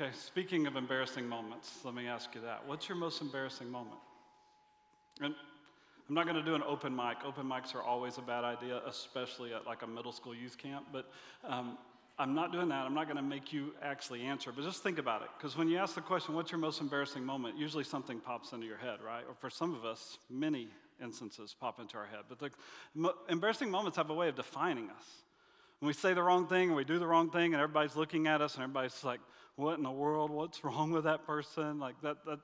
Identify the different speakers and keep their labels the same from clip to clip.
Speaker 1: Okay, speaking of embarrassing moments, let me ask you that. What's your most embarrassing moment? And I'm not going to do an open mic. Open mics are always a bad idea, especially at like a middle school youth camp. But um, I'm not doing that. I'm not going to make you actually answer, but just think about it. Because when you ask the question, what's your most embarrassing moment? Usually something pops into your head, right? Or for some of us, many instances pop into our head. But the embarrassing moments have a way of defining us. When we say the wrong thing and we do the wrong thing and everybody's looking at us and everybody's like, what in the world? What's wrong with that person? Like that, that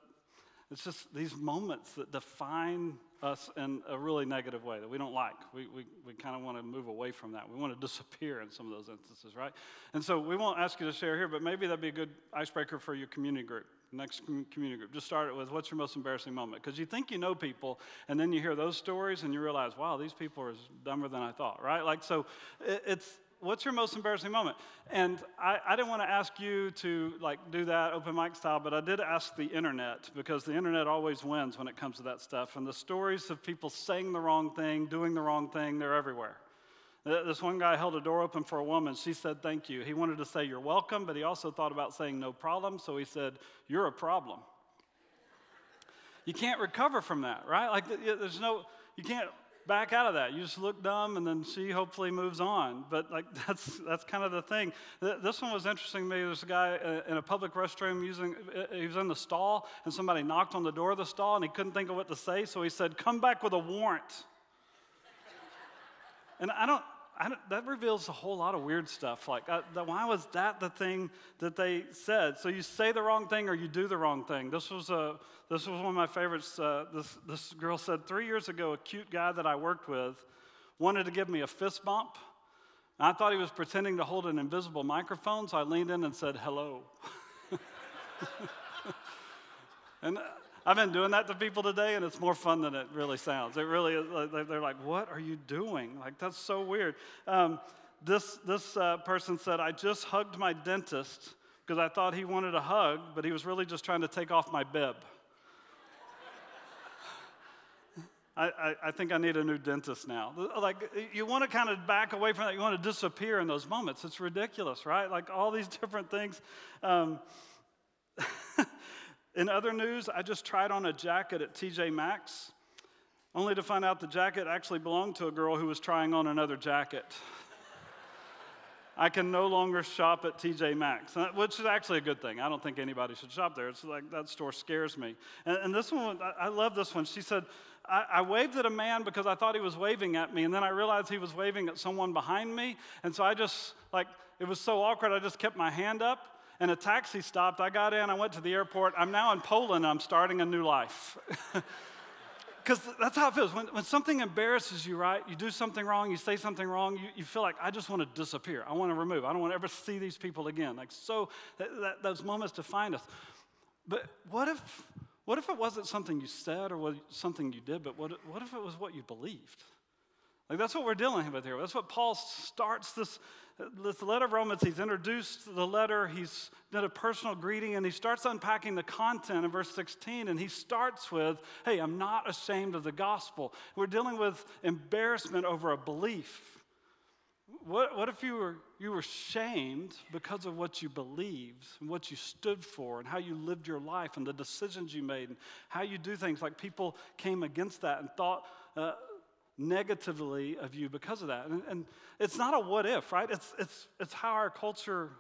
Speaker 1: it's just these moments that define us in a really negative way that we don't like. We, we, we kind of want to move away from that. We want to disappear in some of those instances, right? And so we won't ask you to share here, but maybe that'd be a good icebreaker for your community group. Next community group. Just start it with what's your most embarrassing moment? Because you think you know people, and then you hear those stories and you realize, wow, these people are dumber than I thought, right? Like, so it, it's what's your most embarrassing moment? And I, I didn't want to ask you to like do that open mic style, but I did ask the internet because the internet always wins when it comes to that stuff. And the stories of people saying the wrong thing, doing the wrong thing, they're everywhere. This one guy held a door open for a woman. She said, Thank you. He wanted to say, You're welcome, but he also thought about saying no problem. So he said, You're a problem. You can't recover from that, right? Like, there's no, you can't back out of that. You just look dumb, and then she hopefully moves on. But like that's that's kind of the thing. This one was interesting to me. There's a guy uh, in a public restroom using. Uh, he was in the stall, and somebody knocked on the door of the stall, and he couldn't think of what to say, so he said, "Come back with a warrant." and I don't that reveals a whole lot of weird stuff. Like, uh, the, why was that the thing that they said? So you say the wrong thing or you do the wrong thing. This was, a, this was one of my favorites. Uh, this, this girl said, Three years ago, a cute guy that I worked with wanted to give me a fist bump. I thought he was pretending to hold an invisible microphone, so I leaned in and said, Hello. and I've been doing that to people today, and it's more fun than it really sounds. It really is. They're like, What are you doing? Like, that's so weird. Um, this this uh, person said, I just hugged my dentist because I thought he wanted a hug, but he was really just trying to take off my bib. I, I, think I need a new dentist now. Like, you want to kind of back away from that. You want to disappear in those moments. It's ridiculous, right? Like, all these different things. Um, In other news, I just tried on a jacket at TJ Maxx, only to find out the jacket actually belonged to a girl who was trying on another jacket. I can no longer shop at TJ Maxx, uh, which is actually a good thing. I don't think anybody should shop there. It's like that store scares me. And, and this one, I, love this one. She said, I, I, waved at a man because I thought he was waving at me, and then I realized he was waving at someone behind me. And so I just, like, it was so awkward, I just kept my hand up and a taxi stopped. I got in, I went to the airport. I'm now in Poland, I'm starting a new life. Because that's how it feels. When, when something embarrasses you, right? You do something wrong, you say something wrong, you, you feel like, I just want to disappear. I want to remove. I don't want to ever see these people again. Like, so that, that, those moments define us. But what if, what if it wasn't something you said or what, something you did, but what, what if it was what you believed? Like, that's what we're dealing with here. That's what Paul starts this this letter of Romans, he's introduced the letter, he's done a personal greeting, and he starts unpacking the content in verse 16. And he starts with, Hey, I'm not ashamed of the gospel. We're dealing with embarrassment over a belief. What, what if you were, you were shamed because of what you believed and what you stood for and how you lived your life and the decisions you made and how you do things? Like people came against that and thought, uh, negatively of you because of that. And, and, it's not a what if, right? It's, it's, it's how our culture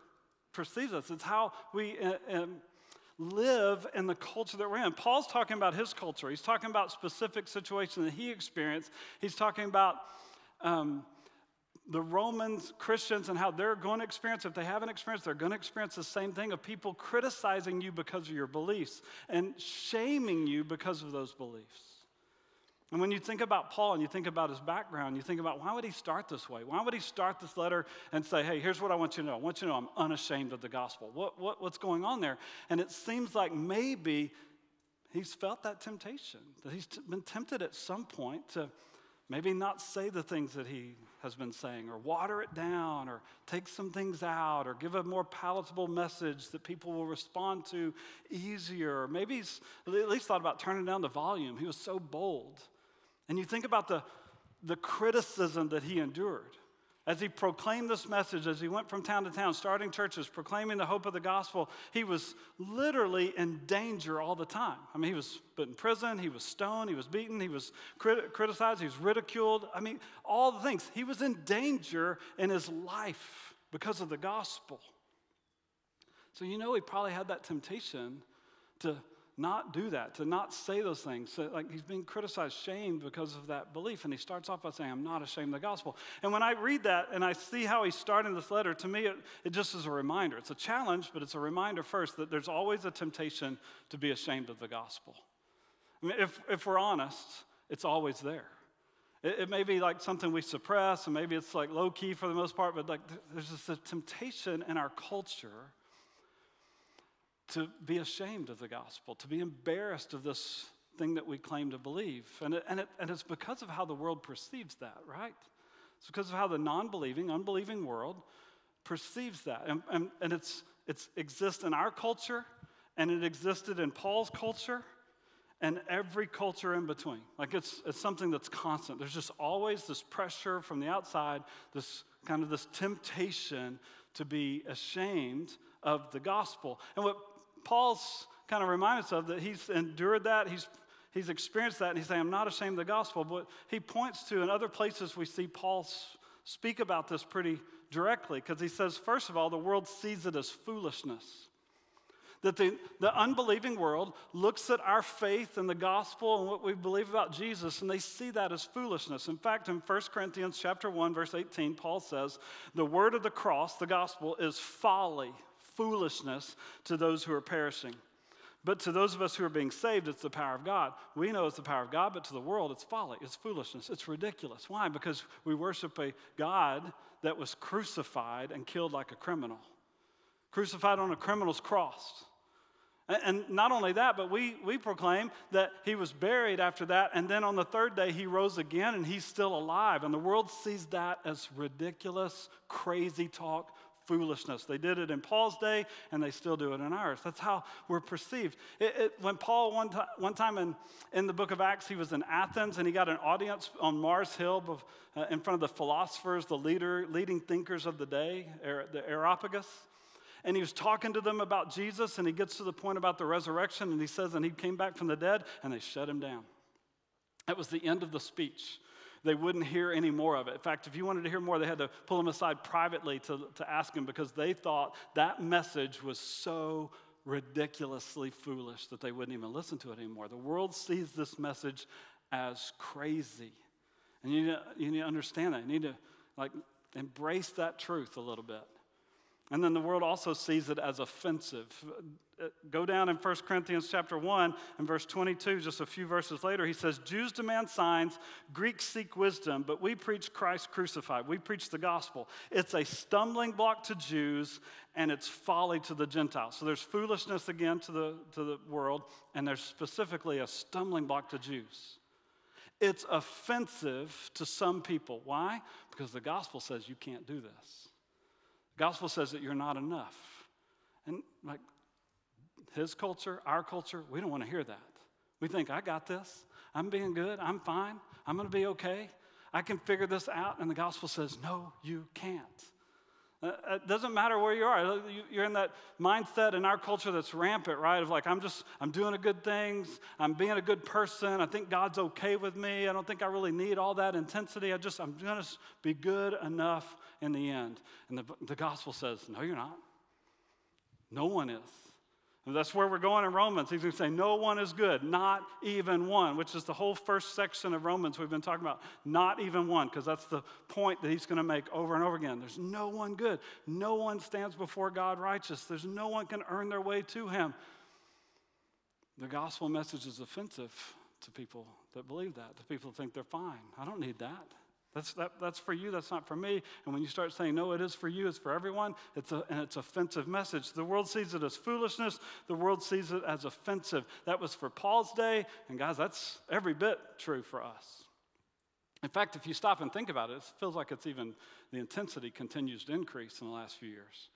Speaker 1: perceives us, it's how we uh, um, live in the culture that we're in. Paul's talking about his culture, he's talking about specific situations that he experienced, he's talking about. Um, the Romans, Christians, and how they're going to experience, if they haven't experienced, they're going to experience the same thing of people criticizing you because of your beliefs and shaming you because of those beliefs. And when you think about Paul and you think about his background, you think about why would he start this way? Why would he start this letter and say, hey, here's what I want you to know. I want you to know I'm unashamed of the gospel. What, what, what's going on there? And it seems like maybe he's felt that temptation, that he's been tempted at some point to maybe not say the things that he has been saying, or water it down, or take some things out, or give a more palatable message that people will respond to easier. Maybe he's at least thought about turning down the volume. He was so bold. And you think about the, the criticism that he endured. As he proclaimed this message, as he went from town to town, starting churches, proclaiming the hope of the gospel, he was literally in danger all the time. I mean, he was put in prison, he was stoned, he was beaten, he was crit- criticized, he was ridiculed. I mean, all the things. He was in danger in his life because of the gospel. So, you know, he probably had that temptation to not do that, to not say those things. So, like he's being criticized, shamed because of that belief. And he starts off by saying, I'm not ashamed of the gospel. And when I read that and I see how he's starting this letter, to me, it, it just is a reminder. It's a challenge, but it's a reminder first that there's always a temptation to be ashamed of the gospel. I mean, if, if we're honest, it's always there. It, it may be like something we suppress, and maybe it's like low key for the most part, but like there's just a temptation in our culture to be ashamed of the gospel, to be embarrassed of this thing that we claim to believe. And, it, and, it, and it's because of how the world perceives that, right? It's because of how the non believing, unbelieving world perceives that. And, and, and it's, it's exists in our culture, and it existed in Paul's culture, and every culture in between. Like it's, it's something that's constant. There's just always this pressure from the outside, this kind of this temptation to be ashamed of the gospel. And what Paul's kind of reminds us of that he's endured that, he's, he's experienced that, and he's saying, I'm not ashamed of the gospel. But he points to, in other places, we see Paul speak about this pretty directly, because he says, first of all, the world sees it as foolishness. That the, the unbelieving world looks at our faith and the gospel and what we believe about Jesus, and they see that as foolishness. In fact, in 1 Corinthians chapter 1, verse 18, Paul says, the word of the cross, the gospel, is folly foolishness to those who are perishing. But to those of us who are being saved, it's the power of God. We know it's the power of God, but to the world, it's folly, it's foolishness, it's ridiculous. Why? Because we worship a God that was crucified and killed like a criminal, crucified on a criminal's cross. And not only that, but we, we proclaim that he was buried after that, and then on the third day he rose again and he's still alive. And the world sees that as ridiculous, crazy talk, foolishness. They did it in Paul's day, and they still do it in ours. That's how we're perceived. It, it, when Paul, one, t- one time in, in the book of Acts, he was in Athens, and he got an audience on Mars Hill uh, in front of the philosophers, the leader, leading thinkers of the day, the Areopagus. And he was talking to them about Jesus, and he gets to the point about the resurrection, and he says, and he came back from the dead, and they shut him down. That was the end of the speech they wouldn't hear any more of it. In fact, if you wanted to hear more, they had to pull him aside privately to, to ask him because they thought that message was so ridiculously foolish that they wouldn't even listen to it anymore. The world sees this message as crazy. And you need to, you need to understand that. You need to like embrace that truth a little bit. And then the world also sees it as offensive. Uh, go down in 1 Corinthians chapter 1 and verse 22, just a few verses later, he says, Jews demand signs, Greeks seek wisdom, but we preach Christ crucified. We preach the gospel. It's a stumbling block to Jews and it's folly to the Gentiles. So there's foolishness again to the, to the world, and there's specifically a stumbling block to Jews. It's offensive to some people. Why? Because the gospel says you can't do this. Gospel says that you're not enough. And like his culture, our culture, we don't want to hear that. We think, I got this. I'm being good. I'm fine. I'm going to be okay. I can figure this out. And the gospel says, no, you can't. Uh, it doesn't matter where you are. You're in that mindset in our culture that's rampant, right? Of like, I'm just, I'm doing good things. I'm being a good person. I think God's okay with me. I don't think I really need all that intensity. I just, I'm going to be good enough in the end. And the, the gospel says, no, you're not. No one is. That's where we're going in Romans. He's going to say, No one is good, not even one, which is the whole first section of Romans we've been talking about. Not even one, because that's the point that he's going to make over and over again. There's no one good. No one stands before God righteous. There's no one can earn their way to him. The gospel message is offensive to people that believe that, to people that think they're fine. I don't need that. That's, that, that's for you, that's not for me. And when you start saying, no, it is for you, it's for everyone, it's a, and it's offensive message. The world sees it as foolishness, the world sees it as offensive. That was for Paul's day, and guys, that's every bit true for us. In fact, if you stop and think about it, it feels like it's even, the intensity continues to increase in the last few years.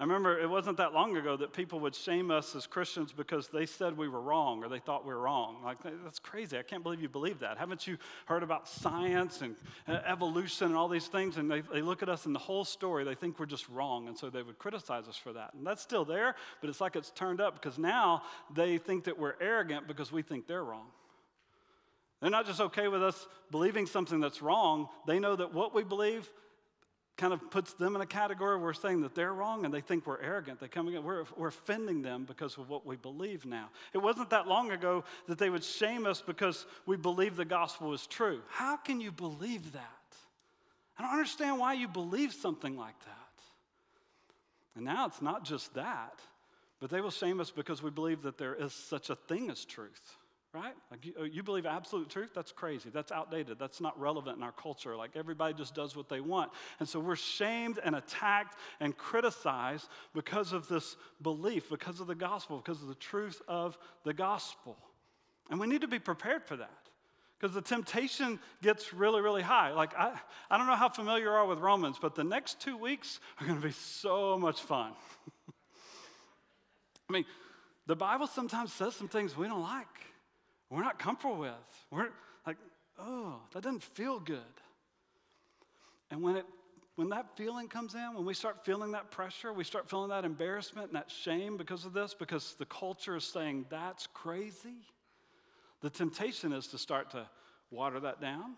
Speaker 1: I remember it wasn't that long ago that people would shame us as Christians because they said we were wrong or they thought we were wrong. Like, that's crazy. I can't believe you believe that. Haven't you heard about science and uh, evolution and all these things? And they, they look at us and the whole story, they think we're just wrong. And so they would criticize us for that. And that's still there, but it's like it's turned up because now they think that we're arrogant because we think they're wrong. They're not just okay with us believing something that's wrong, they know that what we believe kind of puts them in a category where we're saying that they're wrong and they think we're arrogant. They come again, we're, we're offending them because of what we believe now. It wasn't that long ago that they would shame us because we believe the gospel is true. How can you believe that? I don't understand why you believe something like that. And now it's not just that, but they will shame us because we believe that there is such a thing as truth right? Like you, uh, you, believe absolute truth? That's crazy. That's outdated. That's not relevant in our culture. Like everybody just does what they want. And so we're shamed and attacked and criticized because of this belief, because of the gospel, because of the truth of the gospel. And we need to be prepared for that. Because the temptation gets really, really high. Like, I, I don't know how familiar you are with Romans, but the next two weeks are going to be so much fun. I mean, the Bible sometimes says some things we don't like we're not comfortable with. We're like, oh, that doesn't feel good. And when it when that feeling comes in, when we start feeling that pressure, we start feeling that embarrassment and that shame because of this, because the culture is saying that's crazy, the temptation is to start to water that down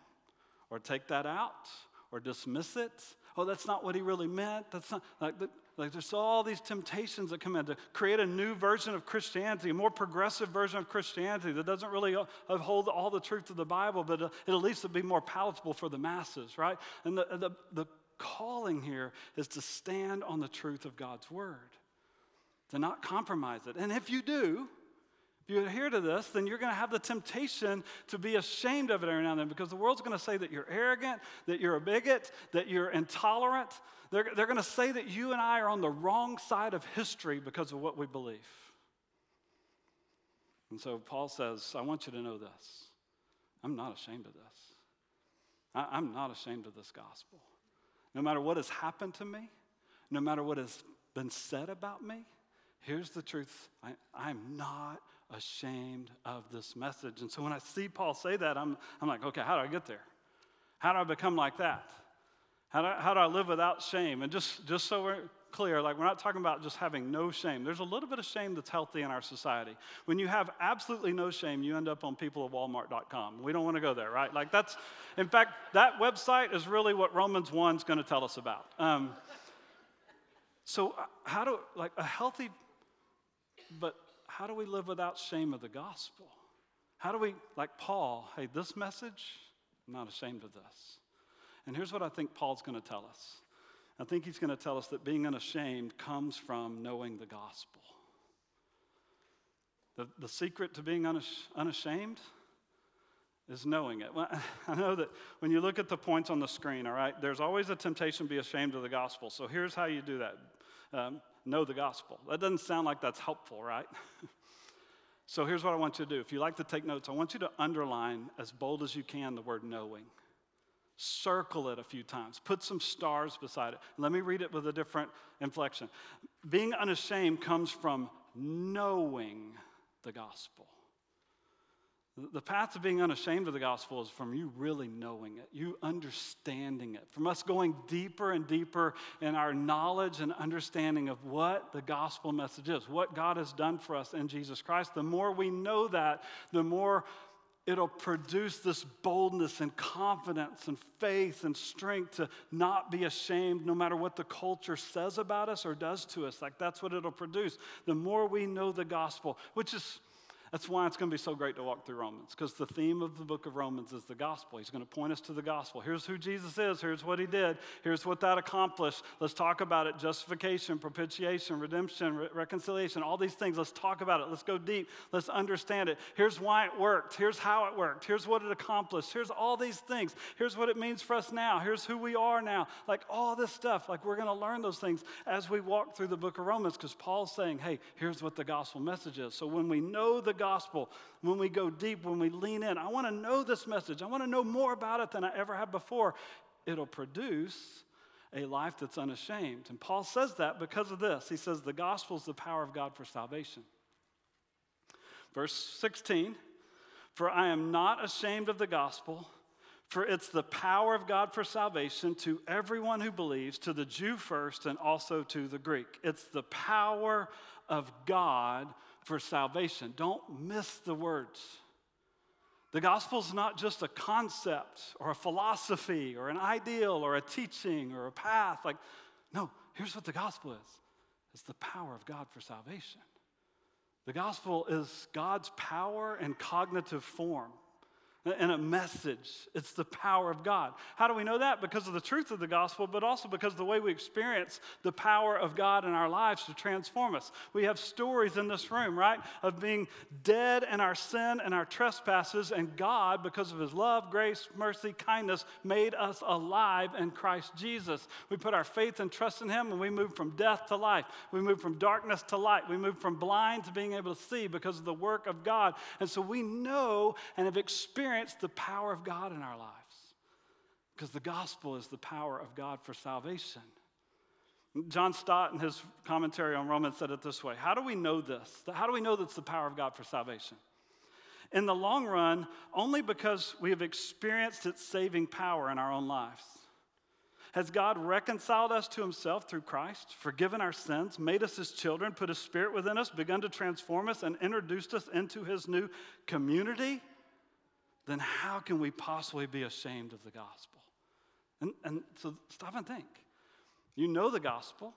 Speaker 1: or take that out or dismiss it. Oh, that's not what he really meant. That's not like like there's all these temptations that come in to create a new version of Christianity, a more progressive version of Christianity that doesn't really hold all the truth of the Bible, but uh, it at least will be more palatable for the masses, right? And the, the, the calling here is to stand on the truth of God's word, to not compromise it. And if you do, if you adhere to this, then you're going to have the temptation to be ashamed of it every now and then because the world's going to say that you're arrogant, that you're a bigot, that you're intolerant. They're, they're going to say that you and I are on the wrong side of history because of what we believe. And so Paul says, I want you to know this. I'm not ashamed of this. I, I'm not ashamed of this gospel. No matter what has happened to me, no matter what has been said about me, here's the truth I, I'm not ashamed of this message. And so when I see Paul say that, I'm, I'm like, okay, how do I get there? How do I become like that? How do, I, how do I live without shame? And just, just so we're clear, like we're not talking about just having no shame. There's a little bit of shame that's healthy in our society. When you have absolutely no shame, you end up on peopleofwalmart.com. We don't want to go there, right? Like that's, in fact, that website is really what Romans 1 is going to tell us about. Um, so uh, how do, like a healthy, but how do we live without shame of the gospel? How do we, like Paul, hey, this message, I'm not ashamed of this. And here's what I think Paul's going to tell us I think he's going to tell us that being unashamed comes from knowing the gospel. The, the secret to being unashamed is knowing it. Well, I know that when you look at the points on the screen, all right, there's always a temptation to be ashamed of the gospel. So here's how you do that um, know the gospel. That doesn't sound like that's helpful, right? so here's what I want you to do. If you like to take notes, I want you to underline as bold as you can the word knowing. Circle it a few times. Put some stars beside it. Let me read it with a different inflection. Being unashamed comes from knowing the gospel. The path to being unashamed of the gospel is from you really knowing it, you understanding it, from us going deeper and deeper in our knowledge and understanding of what the gospel message is, what God has done for us in Jesus Christ. The more we know that, the more it'll produce this boldness and confidence and faith and strength to not be ashamed no matter what the culture says about us or does to us. Like that's what it'll produce. The more we know the gospel, which is that's why it's going to be so great to walk through Romans, because the theme of the book of Romans is the gospel. He's going to point us to the gospel. Here's who Jesus is. Here's what he did. Here's what that accomplished. Let's talk about it justification, propitiation, redemption, re- reconciliation, all these things. Let's talk about it. Let's go deep. Let's understand it. Here's why it worked. Here's how it worked. Here's what it accomplished. Here's all these things. Here's what it means for us now. Here's who we are now. Like all this stuff. Like we're going to learn those things as we walk through the book of Romans, because Paul's saying, hey, here's what the gospel message is. So when we know the gospel, when we go deep, when we lean in. I want to know this message. I want to know more about it than I ever have before. It'll produce a life that's unashamed. And Paul says that because of this. He says the gospel is the power of God for salvation. Verse 16 For I am not ashamed of the gospel, for it's the power of God for salvation to everyone who believes, to the Jew first and also to the Greek. It's the power of God for salvation. Don't miss the words. The gospel is not just a concept or a philosophy or an ideal or a teaching or a path. Like, no, here's what the gospel is it's the power of God for salvation. The gospel is God's power in cognitive form and a message. It's the power of God. How do we know that? Because of the truth of the gospel, but also because of the way we experience the power of God in our lives to transform us. We have stories in this room, right, of being dead in our sin and our trespasses, and God, because of his love, grace, mercy, kindness, made us alive in Christ Jesus. We put our faith and trust in him, and we move from death to life. We move from darkness to light. We move from blind to being able to see because of the work of God. And so we know and have experienced experience the power of God in our lives because the gospel is the power of God for salvation. John Stott, in his commentary on Romans, said it this way How do we know this? How do we know that's the power of God for salvation? In the long run, only because we have experienced its saving power in our own lives. Has God reconciled us to himself through Christ, forgiven our sins, made us his children, put his spirit within us, begun to transform us, and introduced us into his new community? Then how can we possibly be ashamed of the gospel? And, and so stop and think. You know the gospel,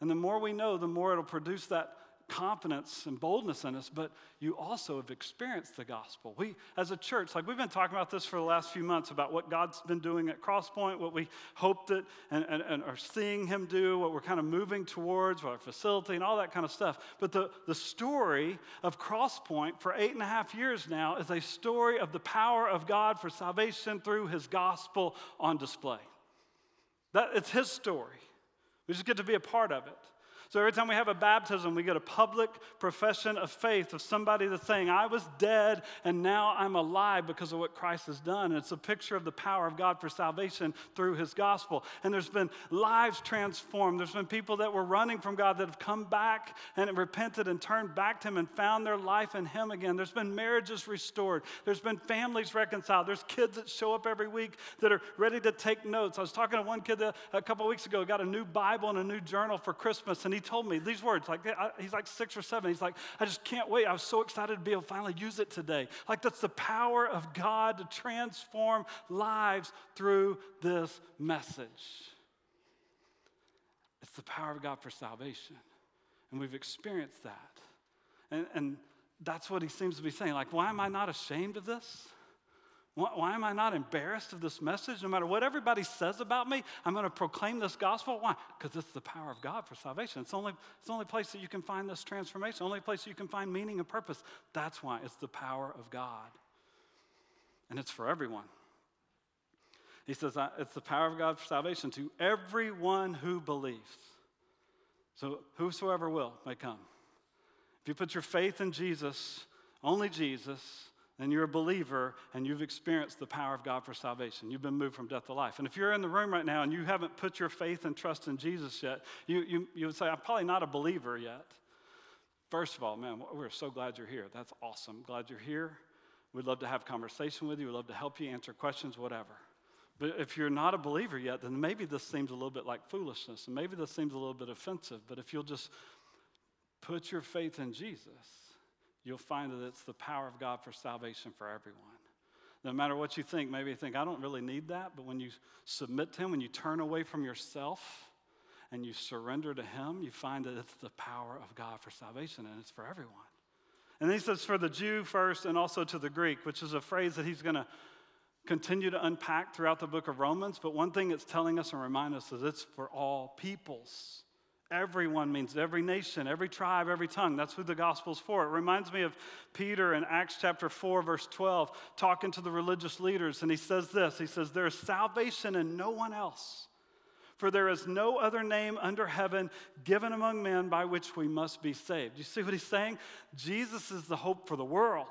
Speaker 1: and the more we know, the more it'll produce that confidence and boldness in us, but you also have experienced the gospel. We, as a church, like we've been talking about this for the last few months about what God's been doing at Crosspoint, what we hope that and, and, and are seeing Him do, what we're kind of moving towards, our facility, and all that kind of stuff. But the, the story of Crosspoint for eight and a half years now is a story of the power of God for salvation through His gospel on display. That, it's His story. We just get to be a part of it. So every time we have a baptism, we get a public profession of faith of somebody that's saying, I was dead and now I'm alive because of what Christ has done. And it's a picture of the power of God for salvation through his gospel. And there's been lives transformed. There's been people that were running from God that have come back and repented and turned back to him and found their life in him again. There's been marriages restored. There's been families reconciled. There's kids that show up every week that are ready to take notes. I was talking to one kid a couple weeks ago, got a new Bible and a new journal for Christmas, and he told me these words. Like he's like six or seven. He's like, I just can't wait. I was so excited to be able to finally use it today. Like that's the power of God to transform lives through this message. It's the power of God for salvation. And we've experienced that. And, and that's what he seems to be saying. Like, why am I not ashamed of this? Why, am I not embarrassed of this message? No matter what everybody says about me, I'm going to proclaim this gospel. Why? Because it's the power of God for salvation. It's the, only, it's the only place that you can find this transformation, the only place you can find meaning and purpose. That's why it's the power of God. And it's for everyone. He says it's the power of God for salvation to everyone who believes. So whosoever will may come. If you put your faith in Jesus, only Jesus, then you're a believer and you've experienced the power of God for salvation. You've been moved from death to life. And if you're in the room right now and you haven't put your faith and trust in Jesus yet, you, you, you would say, I'm probably not a believer yet. First of all, man, we're so glad you're here. That's awesome. Glad you're here. We'd love to have conversation with you. We'd love to help you answer questions, whatever. But if you're not a believer yet, then maybe this seems a little bit like foolishness, and maybe this seems a little bit offensive. But if you'll just put your faith in Jesus, you'll find that it's the power of God for salvation for everyone. No matter what you think, maybe you think, I don't really need that, but when you submit to Him, when you turn away from yourself and you surrender to Him, you find that it's the power of God for salvation and it's for everyone. And he says for the Jew first and also to the Greek, which is a phrase that he's going to continue to unpack throughout the book of Romans. But one thing it's telling us and remind us is it's for all peoples. Everyone means every nation, every tribe, every tongue. That's who the gospel's for. It reminds me of Peter in Acts chapter 4, verse 12, talking to the religious leaders. And he says this He says, There is salvation in no one else, for there is no other name under heaven given among men by which we must be saved. You see what he's saying? Jesus is the hope for the world.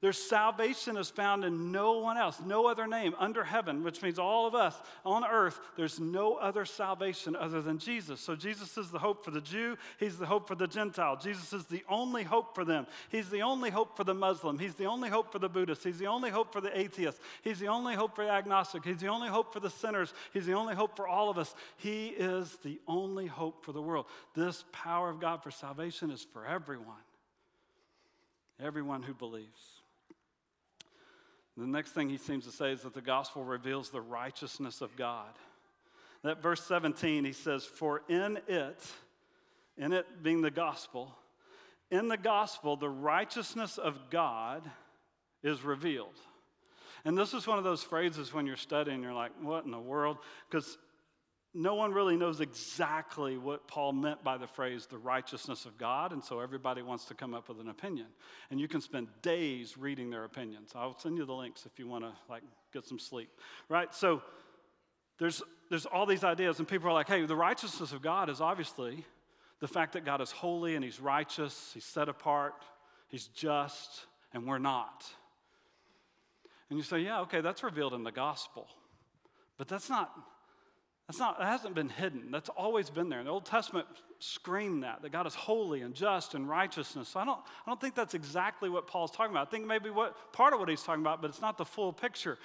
Speaker 1: Their salvation is found in no one else, no other name under heaven, which means all of us on earth. There's no other salvation other than Jesus. So Jesus is the hope for the Jew, He's the hope for the Gentile. Jesus is the only hope for them. He's the only hope for the Muslim. He's the only hope for the Buddhist. He's the only hope for the atheist. He's the only hope for the agnostic. He's the only hope for the sinners. He's the only hope for all of us. He is the only hope for the world. This power of God for salvation is for everyone, everyone who believes. The next thing he seems to say is that the gospel reveals the righteousness of God. That verse 17, he says, For in it, in it being the gospel, in the gospel, the righteousness of God is revealed. And this is one of those phrases when you're studying, you're like, what in the world? Because no one really knows exactly what Paul meant by the phrase the righteousness of God, and so everybody wants to come up with an opinion. And you can spend days reading their opinions. I'll send you the links if you want to like get some sleep. Right? So there's there's all these ideas, and people are like, hey, the righteousness of God is obviously the fact that God is holy and he's righteous, he's set apart, he's just, and we're not. And you say, yeah, okay, that's revealed in the gospel. But that's not that's not, that hasn't been hidden. That's always been there. The Old Testament screamed that, that God is holy and just and righteousness. So I don't, I don't think that's exactly what Paul's talking about. I think maybe what part of what he's talking about, but it's not the full picture.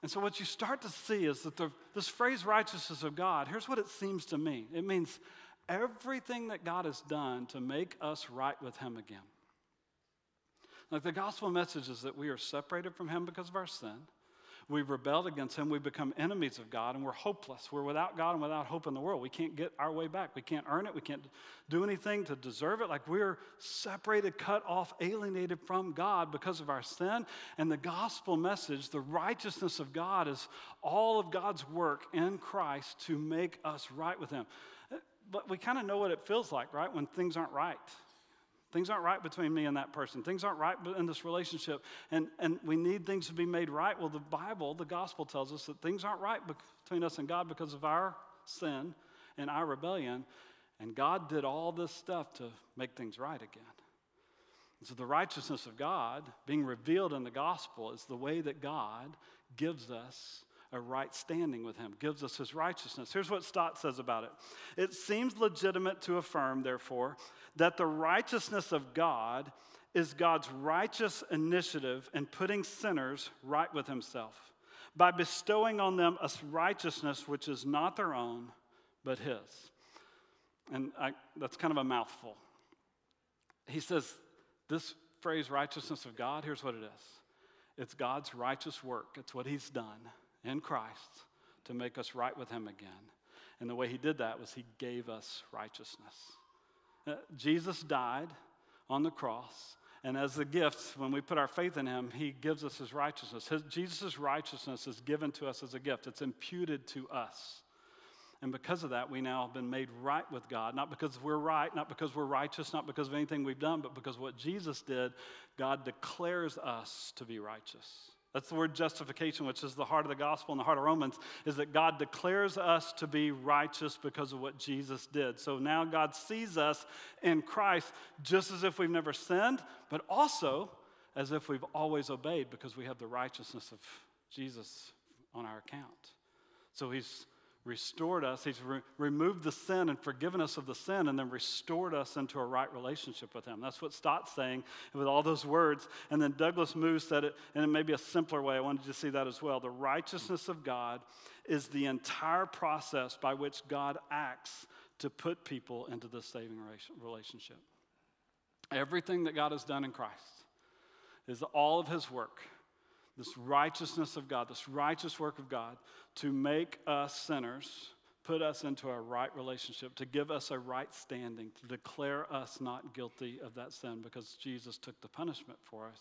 Speaker 1: And so what you start to see is that the, this phrase righteousness of God, here's what it seems to mean. It means everything that God has done to make us right with him again. Like the gospel message is that we are separated from him because of our sin. We've rebelled against Him. We've become enemies of God, and we're hopeless. We're without God and without hope in the world. We can't get our way back. We can't earn it. We can't do anything to deserve it. Like we're separated, cut off, alienated from God because of our sin. And the gospel message, the righteousness of God, is all of God's work in Christ to make us right with Him. But we kind of know what it feels like, right? When things aren't right. Things aren't right between me and that person. Things aren't right in this relationship. And, and we need things to be made right. Well, the Bible, the gospel tells us that things aren't right between us and God because of our sin and our rebellion. And God did all this stuff to make things right again. so the righteousness of God being revealed in the gospel is the way that God gives us a right standing with him, gives us his righteousness. Here's what Stott says about it It seems legitimate to affirm, therefore, that the righteousness of God is God's righteous initiative in putting sinners right with himself by bestowing on them a righteousness which is not their own, but his. And I, that's kind of a mouthful. He says, This phrase, righteousness of God, here's what it is it's God's righteous work, it's what he's done in Christ to make us right with him again. And the way he did that was he gave us righteousness. Uh, Jesus died on the cross. And as a gift, when we put our faith in him, he gives us his righteousness. His, Jesus' righteousness is given to us as a gift, it's imputed to us. And because of that, we now have been made right with God, not because we're right, not because we're righteous, not because of anything we've done, but because what Jesus did, God declares us to be righteous. That's the word justification, which is the heart of the gospel and the heart of Romans, is that God declares us to be righteous because of what Jesus did. So now God sees us in Christ just as if we've never sinned, but also as if we've always obeyed because we have the righteousness of Jesus on our account. So he's restored us. He's re- removed the sin and forgiven us of the sin and then restored us into a right relationship with Him. That's what Stott's saying with all those words. And then Douglas Moo said it in maybe a simpler way. I wanted you to see that as well. The righteousness of God is the entire process by which God acts to put people into this saving relationship. Everything that God has done in Christ is all of His work this righteousness of God, this righteous work of God to make us sinners, put us into a right relationship, to give us a right standing, to declare us not guilty of that sin because Jesus took the punishment for us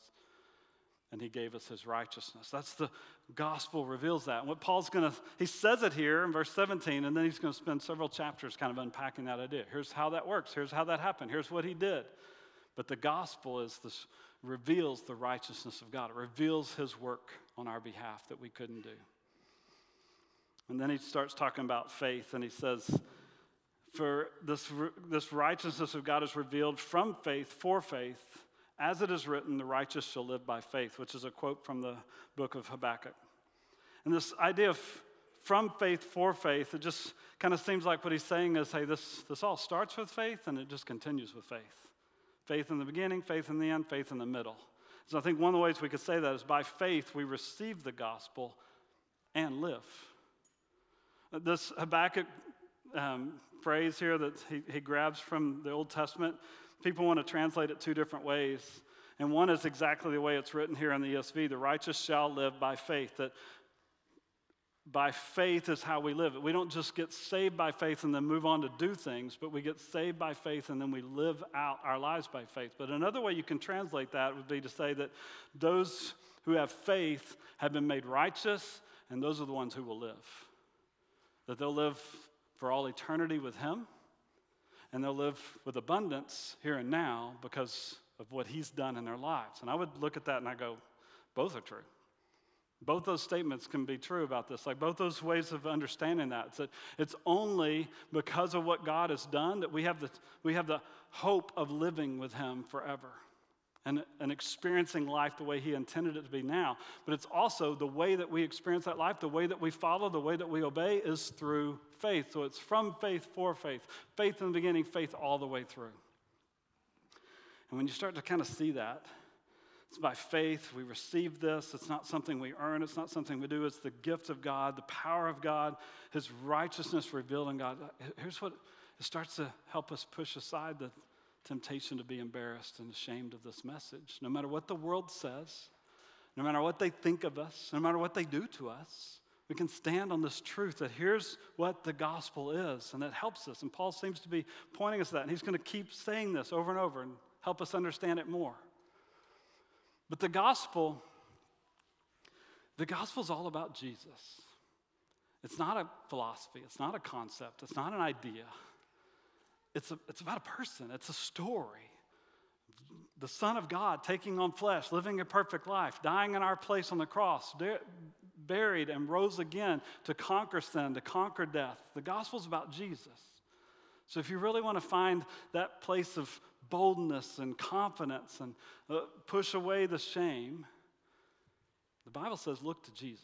Speaker 1: and he gave us his righteousness. That's the gospel reveals that. And what Paul's going to, he says it here in verse 17, and then he's going to spend several chapters kind of unpacking that idea. Here's how that works. Here's how that happened. Here's what he did. But the gospel is this reveals the righteousness of God. It reveals his work on our behalf that we couldn't do. And then he starts talking about faith, and he says, For this, this righteousness of God is revealed from faith for faith, As it is written, the righteous shall live by faith, which is a quote from the book of Habakkuk. And this idea of from faith for faith, it just kind of seems like what he's saying is hey, this, this all starts with faith and it just continues with faith. Faith in the beginning, faith in the end, faith in the middle. So I think one of the ways we could say that is by faith we receive the gospel and live. This Habakkuk um, phrase here that he, he grabs from the Old Testament, people want to translate it two different ways. And one is exactly the way it's written here in the ESV the righteous shall live by faith. That by faith is how we live. We don't just get saved by faith and then move on to do things, but we get saved by faith and then we live out our lives by faith. But another way you can translate that would be to say that those who have faith have been made righteous, and those are the ones who will live. That they'll live for all eternity with Him, and they'll live with abundance here and now because of what He's done in their lives. And I would look at that and I go, both are true. Both those statements can be true about this. Like both those ways of understanding that. It's, that it's only because of what God has done that we have the, we have the hope of living with Him forever and, and experiencing life the way He intended it to be now. But it's also the way that we experience that life, the way that we follow, the way that we obey is through faith. So it's from faith for faith. Faith in the beginning, faith all the way through. And when you start to kind of see that, it's by faith we receive this. It's not something we earn, it's not something we do. It's the gift of God, the power of God, His righteousness revealed in God. Uh, here's what it starts to help us push aside the temptation to be embarrassed and ashamed of this message. No matter what the world says, no matter what they think of us, no matter what they do to us, we can stand on this truth that here's what the gospel is, and that helps us. And Paul seems to be pointing us to that, and he's going to keep saying this over and over and help us understand it more. But the gospel, the gospel is all about Jesus. It's not a philosophy, it's not a concept, it's not an idea. It's, a, it's about a person, it's a story. The Son of God taking on flesh, living a perfect life, dying in our place on the cross, buried and rose again to conquer sin, to conquer death. The gospel is about Jesus. So if you really want to find that place of boldness and confidence and uh, push away the shame, the Bible says, look to Jesus.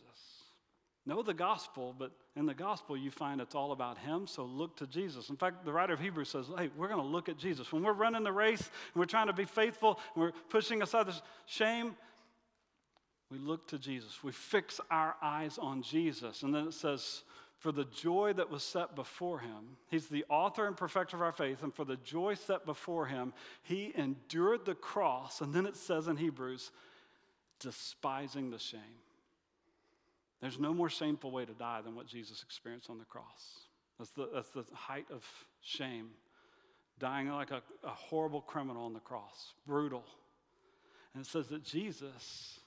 Speaker 1: Know the gospel, but in the gospel you find it's all about Him, so look to Jesus. In fact, the writer of Hebrews says, hey, we're going to look at Jesus. When we're running the race and we're trying to be faithful and we're pushing aside the shame, we look to Jesus. We fix our eyes on Jesus. And then it says, for the joy that was set before him, he's the author and perfecter of our faith, and for the joy set before him, he endured the cross. And then it says in Hebrews, despising the shame. There's no more shameful way to die than what Jesus experienced on the cross. That's the, that's the height of shame. Dying like a, a horrible criminal on the cross, brutal. And it says that Jesus,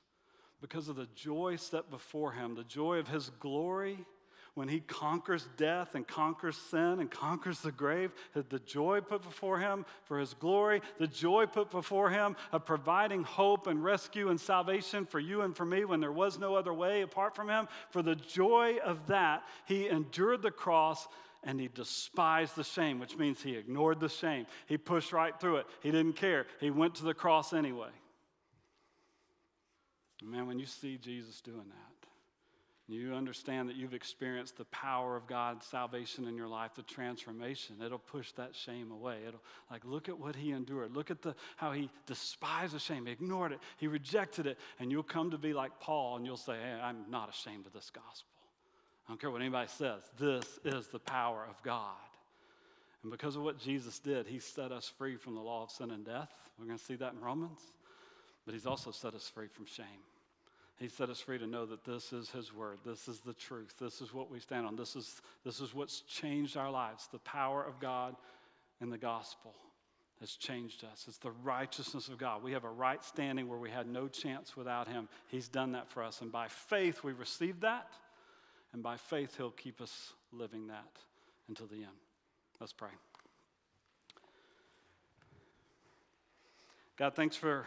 Speaker 1: because of the joy set before him, the joy of his glory, when he conquers death and conquers sin and conquers the grave, that the joy put before him for his glory, the joy put before him of providing hope and rescue and salvation for you and for me when there was no other way apart from him, for the joy of that, he endured the cross and he despised the shame, which means he ignored the shame. He pushed right through it. He didn't care. He went to the cross anyway. Man, when you see Jesus doing that, you understand that you've experienced the power of God's salvation in your life, the transformation. It'll push that shame away. It'll like look at what he endured. Look at the how he despised the shame, he ignored it, he rejected it, and you'll come to be like Paul and you'll say, Hey, I'm not ashamed of this gospel. I don't care what anybody says. This is the power of God. And because of what Jesus did, he set us free from the law of sin and death. We're going to see that in Romans. But he's also set us free from shame. He set us free to know that this is His Word. This is the truth. This is what we stand on. This is, this is what's changed our lives. The power of God in the gospel has changed us. It's the righteousness of God. We have a right standing where we had no chance without Him. He's done that for us. And by faith, we received that. And by faith, He'll keep us living that until the end. Let's pray. God, thanks for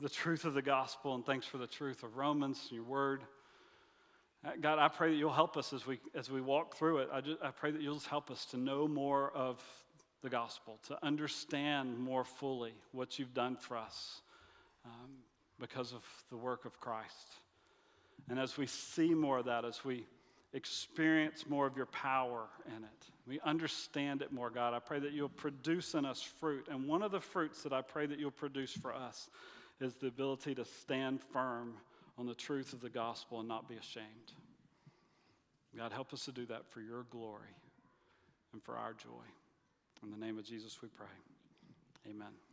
Speaker 1: the truth of the gospel and thanks for the truth of Romans and your word. Uh, God, I pray that you'll help us as we, as we walk through it. I, just, I pray that you'll just help us to know more of the gospel, to understand more fully what you've done for us, um, because of the work of Christ. And as we see more of that, as we experience more of your power in it, we understand it more, God, I pray that you'll produce in us fruit. And one of the fruits that I pray that you'll produce for us is the ability to stand firm on the truth of the gospel and not be ashamed. God, help us to do that for your glory and for our joy. In the name of Jesus, we pray. Amen.